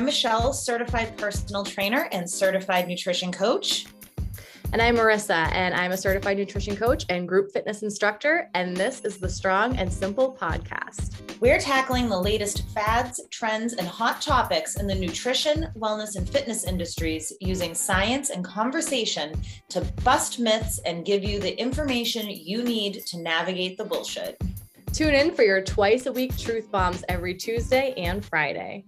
I'm Michelle, certified personal trainer and certified nutrition coach. And I'm Marissa, and I'm a certified nutrition coach and group fitness instructor. And this is the Strong and Simple podcast. We're tackling the latest fads, trends, and hot topics in the nutrition, wellness, and fitness industries using science and conversation to bust myths and give you the information you need to navigate the bullshit. Tune in for your twice a week truth bombs every Tuesday and Friday.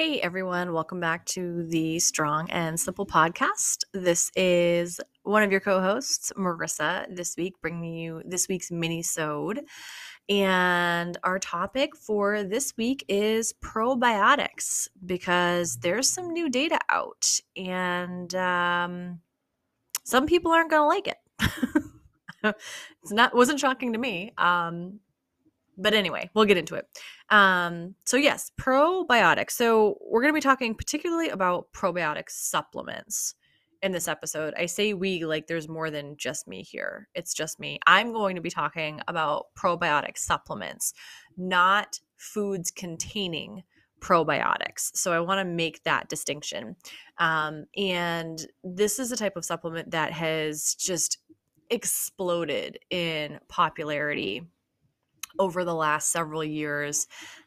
Hey everyone, welcome back to the Strong and Simple podcast. This is one of your co-hosts, Marissa, this week bringing you this week's mini-sode. And our topic for this week is probiotics because there's some new data out and um, some people aren't going to like it. it's not wasn't shocking to me. Um, but anyway, we'll get into it. Um, so yes, probiotics. So we're going to be talking particularly about probiotic supplements in this episode. I say we like there's more than just me here. It's just me. I'm going to be talking about probiotic supplements, not foods containing probiotics. So I want to make that distinction. Um, and this is a type of supplement that has just exploded in popularity over the last several years.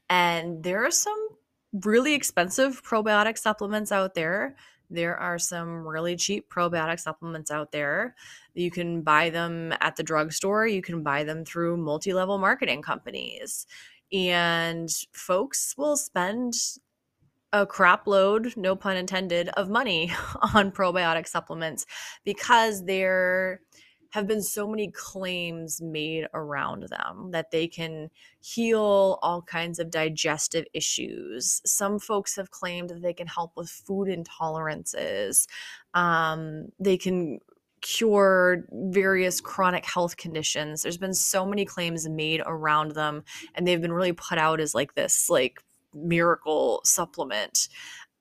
And there are some really expensive probiotic supplements out there. There are some really cheap probiotic supplements out there. You can buy them at the drugstore, you can buy them through multi level marketing companies. And folks will spend a crap load, no pun intended, of money on probiotic supplements because they're have been so many claims made around them that they can heal all kinds of digestive issues. Some folks have claimed that they can help with food intolerances. Um, they can cure various chronic health conditions. There's been so many claims made around them, and they've been really put out as like this like miracle supplement.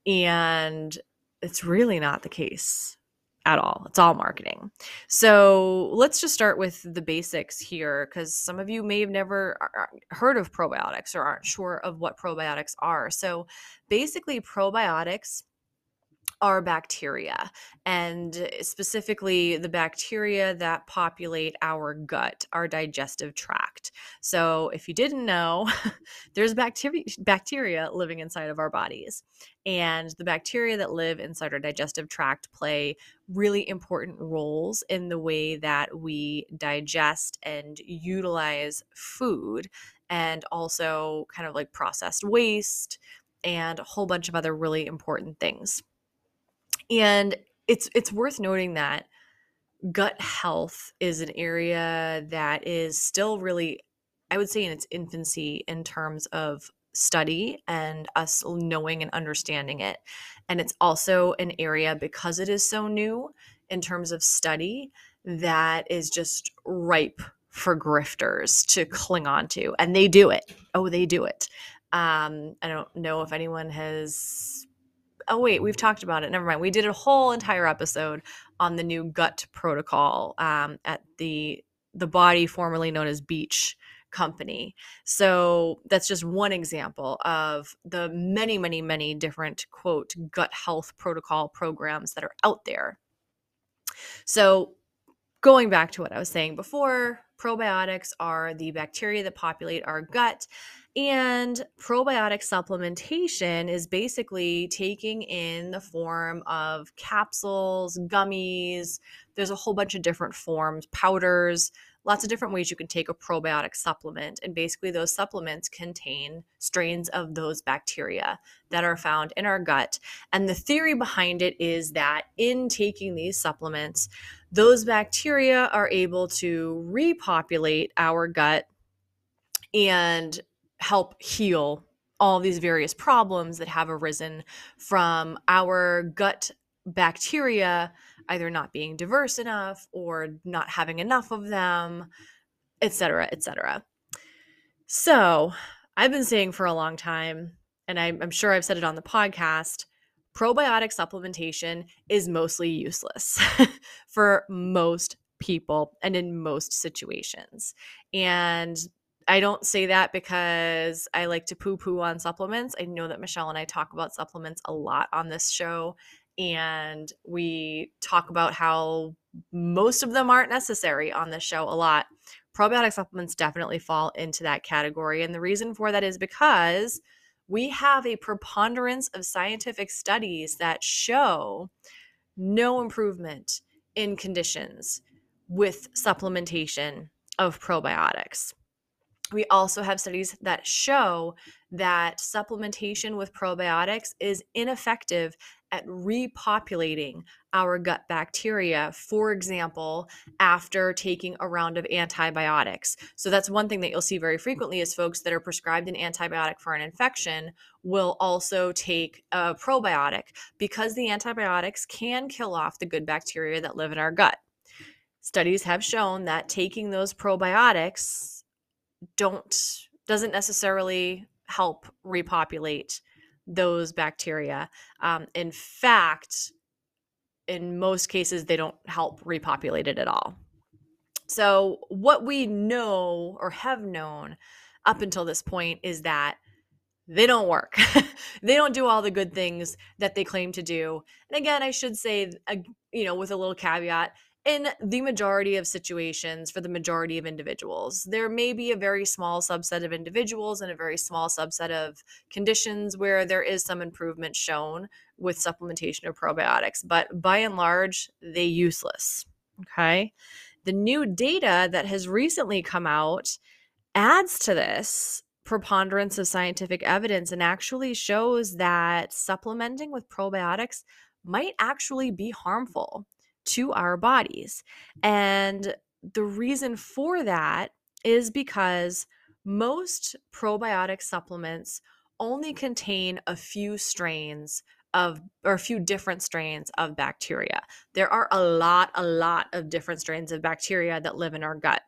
And it's really not the case at all. It's all marketing. So let's just start with the basics here because some of you may have never heard of probiotics or aren't sure of what probiotics are. So basically, probiotics are bacteria, and specifically the bacteria that populate our gut, our digestive tract. So, if you didn't know, there's bacteria bacteria living inside of our bodies. And the bacteria that live inside our digestive tract play really important roles in the way that we digest and utilize food and also kind of like processed waste and a whole bunch of other really important things. And it's it's worth noting that gut health is an area that is still really I would say in its infancy in terms of study and us knowing and understanding it. And it's also an area because it is so new in terms of study that is just ripe for grifters to cling on to. And they do it. Oh, they do it. Um, I don't know if anyone has oh wait we've talked about it. Never mind. We did a whole entire episode on the new gut protocol um, at the the body formerly known as beach company. So that's just one example of the many many many different quote gut health protocol programs that are out there. So going back to what i was saying before probiotics are the bacteria that populate our gut and probiotic supplementation is basically taking in the form of capsules, gummies. There's a whole bunch of different forms, powders, lots of different ways you can take a probiotic supplement. And basically, those supplements contain strains of those bacteria that are found in our gut. And the theory behind it is that in taking these supplements, those bacteria are able to repopulate our gut and help heal all these various problems that have arisen from our gut bacteria either not being diverse enough or not having enough of them etc etc so i've been saying for a long time and I'm, I'm sure i've said it on the podcast probiotic supplementation is mostly useless for most people and in most situations. And I don't say that because I like to poo poo on supplements. I know that Michelle and I talk about supplements a lot on this show, and we talk about how most of them aren't necessary on this show a lot. Probiotic supplements definitely fall into that category. And the reason for that is because we have a preponderance of scientific studies that show no improvement in conditions with supplementation of probiotics. We also have studies that show that supplementation with probiotics is ineffective at repopulating our gut bacteria, for example, after taking a round of antibiotics. So that's one thing that you'll see very frequently is folks that are prescribed an antibiotic for an infection will also take a probiotic because the antibiotics can kill off the good bacteria that live in our gut. Studies have shown that taking those probiotics don't doesn't necessarily help repopulate those bacteria. Um, in fact, in most cases, they don't help repopulate it at all. So, what we know or have known up until this point is that they don't work. they don't do all the good things that they claim to do. And again, I should say, you know, with a little caveat, in the majority of situations for the majority of individuals. There may be a very small subset of individuals and a very small subset of conditions where there is some improvement shown with supplementation of probiotics, but by and large, they useless. Okay. The new data that has recently come out adds to this preponderance of scientific evidence and actually shows that supplementing with probiotics might actually be harmful to our bodies. And the reason for that is because most probiotic supplements only contain a few strains of or a few different strains of bacteria. There are a lot a lot of different strains of bacteria that live in our gut.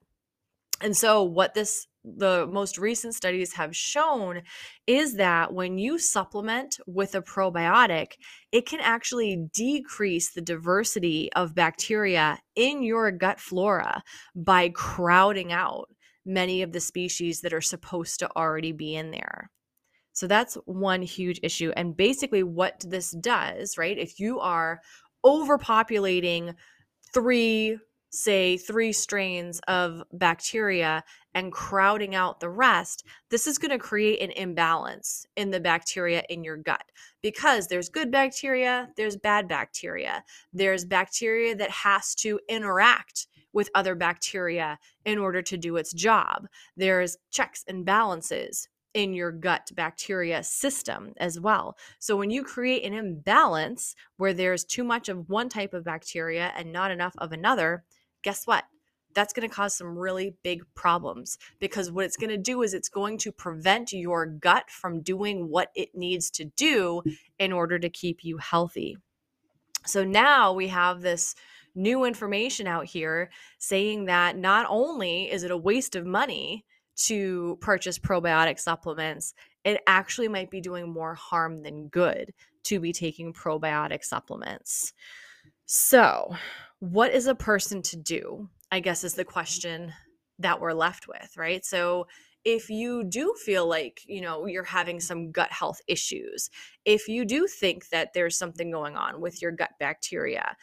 And so what this the most recent studies have shown is that when you supplement with a probiotic, it can actually decrease the diversity of bacteria in your gut flora by crowding out many of the species that are supposed to already be in there. So that's one huge issue. And basically, what this does, right? If you are overpopulating three say three strains of bacteria and crowding out the rest, this is going to create an imbalance in the bacteria in your gut because there's good bacteria, there's bad bacteria. There's bacteria that has to interact with other bacteria in order to do its job. There's checks and balances in your gut bacteria system as well. So when you create an imbalance where there's too much of one type of bacteria and not enough of another, guess what? That's going to cause some really big problems because what it's going to do is it's going to prevent your gut from doing what it needs to do mm. in order to keep you healthy. So now we have this new information out here saying that not only is it a waste of money to purchase probiotic supplements, it actually might be doing more harm than good to be taking probiotic supplements. So, what is a person to do? I guess is the mm-hmm. question that we're left with, right? So, if you do feel like, you know, you're having some gut health issues, if you do think that there's something going on with your gut bacteria,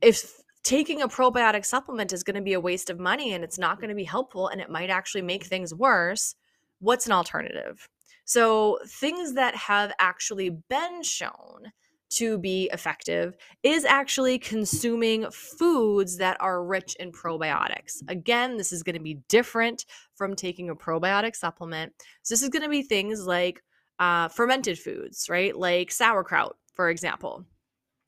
if taking a probiotic supplement is going to be a waste of money and it's not going to be helpful and it might actually make things worse, what's an alternative? So, things that have actually been shown to be effective is actually consuming foods that are rich in probiotics. Again, this is going to be different from taking a probiotic supplement. So, this is going to be things like uh, fermented foods, right? Like sauerkraut, for example.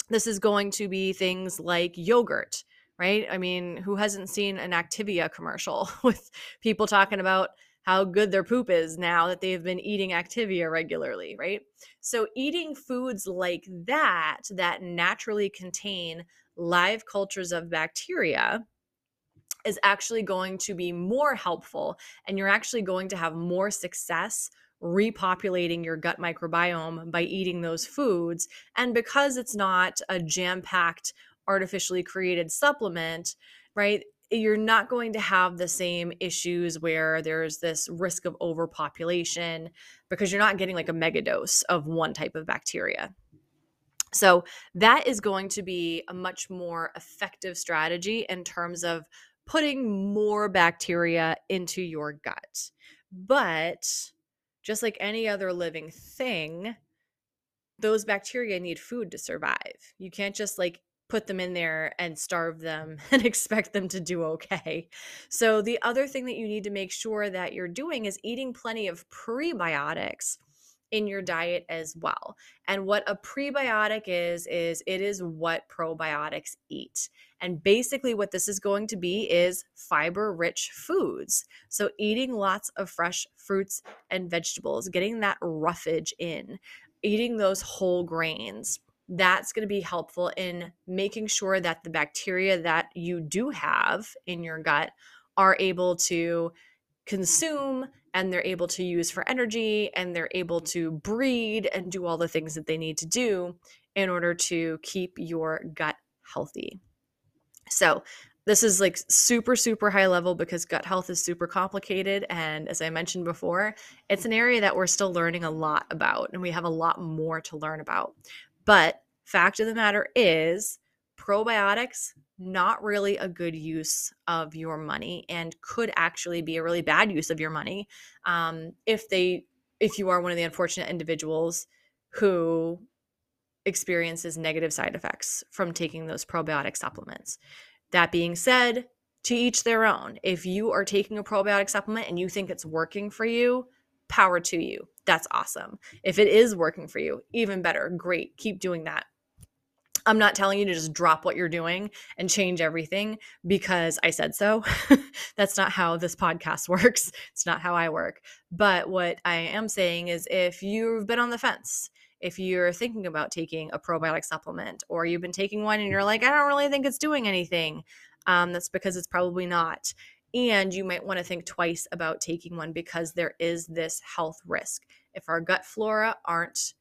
This is going to be things like yogurt, right? I mean, who hasn't seen an Activia commercial with people talking about how good their poop is now that they've been eating Activia regularly, right? So, eating foods like that, that naturally contain live cultures of bacteria, is actually going to be more helpful. And you're actually going to have more success repopulating your gut microbiome by eating those foods. And because it's not a jam packed, artificially created supplement, right? You're not going to have the same issues where there's this risk of overpopulation because you're not getting like a mega dose of one type of bacteria. So, that is going to be a much more effective strategy in terms of putting more bacteria into your gut. But just like any other living thing, those bacteria need food to survive. You can't just like put them in there and starve them and expect them to do okay. So, the other thing that you need to make sure that you're doing is eating plenty of prebiotics in your diet as well. And what a prebiotic is is it is what probiotics eat. And basically what this is going to be is fiber rich foods. So eating lots of fresh fruits and vegetables, getting that roughage in, eating those whole grains. That's going to be helpful in making sure that the bacteria that you do have in your gut are able to consume and they're able to use for energy and they're able to breed and do all the things that they need to do in order to keep your gut healthy. So, this is like super, super high level because gut health is super complicated. And as I mentioned before, it's an area that we're still learning a lot about, and we have a lot more to learn about. But fact of the matter is, probiotics not really a good use of your money and could actually be a really bad use of your money um, if they if you are one of the unfortunate individuals who experiences negative side effects from taking those probiotic supplements. That being said to each their own. If you are taking a probiotic supplement and you think it's working for you power to you that's awesome if it is working for you even better great keep doing that I'm not telling you to just drop what you're doing and change everything because I said so. That's not how this podcast works. It's not how I work. But what I am saying is if you've been on the fence, if you're thinking about taking a probiotic supplement or you've been taking one and you're like, I don't really think it's doing anything, um, that's because it's probably not. And you might want to think twice about taking one because there is this health risk. If our gut flora aren't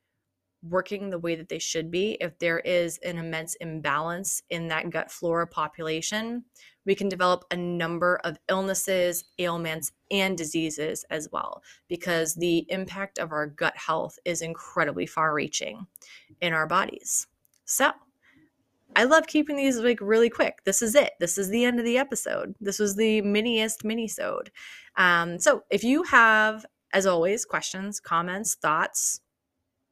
working the way that they should be, if there is an immense imbalance in that gut flora population, we can develop a number of illnesses, ailments, and diseases as well, because the impact of our gut health is incredibly far reaching in our bodies. So, I love keeping these like really quick. This is it. This is the end of the episode. This was the miniest minisode. Um, so if you have, as always, questions, comments, thoughts,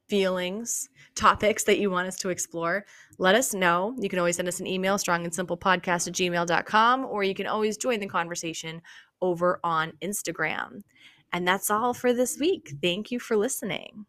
feelings, topics that you want us to explore, let us know. You can always send us an email, strong and simple podcast at gmail.com, or you can always join the conversation over on Instagram. And that's all for this week. Thank you for listening.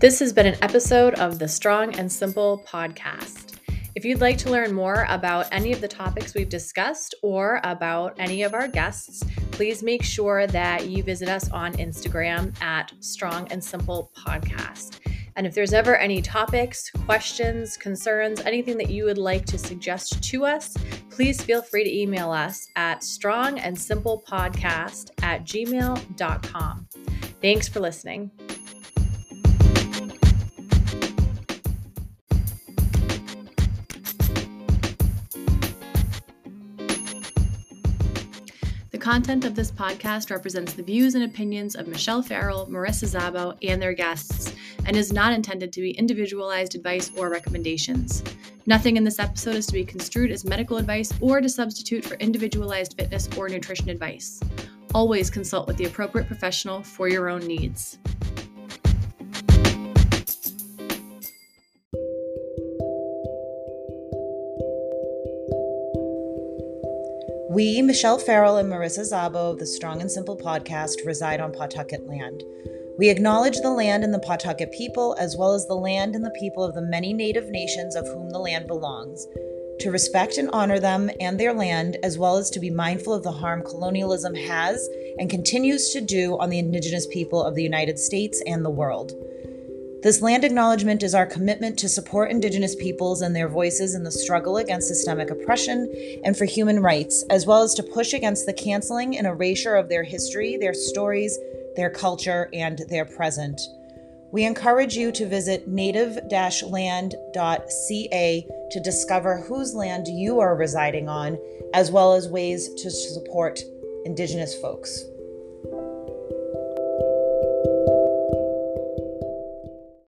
This has been an episode of the Strong and Simple podcast. If you'd like to learn more about any of the topics we've discussed or about any of our guests, please make sure that you visit us on Instagram at Strong and Simple Podcast. And if there's ever any topics, questions, concerns, anything that you would like to suggest to us, please feel free to email us at strongandsimplepodcast at gmail.com. Thanks for listening. Content of this podcast represents the views and opinions of Michelle Farrell, Marissa Zabo, and their guests, and is not intended to be individualized advice or recommendations. Nothing in this episode is to be construed as medical advice or to substitute for individualized fitness or nutrition advice. Always consult with the appropriate professional for your own needs. We, Michelle Farrell and Marissa Zabo of the Strong and Simple podcast, reside on Pawtucket land. We acknowledge the land and the Pawtucket people, as well as the land and the people of the many native nations of whom the land belongs, to respect and honor them and their land, as well as to be mindful of the harm colonialism has and continues to do on the indigenous people of the United States and the world. This land acknowledgement is our commitment to support Indigenous peoples and their voices in the struggle against systemic oppression and for human rights, as well as to push against the canceling and erasure of their history, their stories, their culture, and their present. We encourage you to visit native land.ca to discover whose land you are residing on, as well as ways to support Indigenous folks.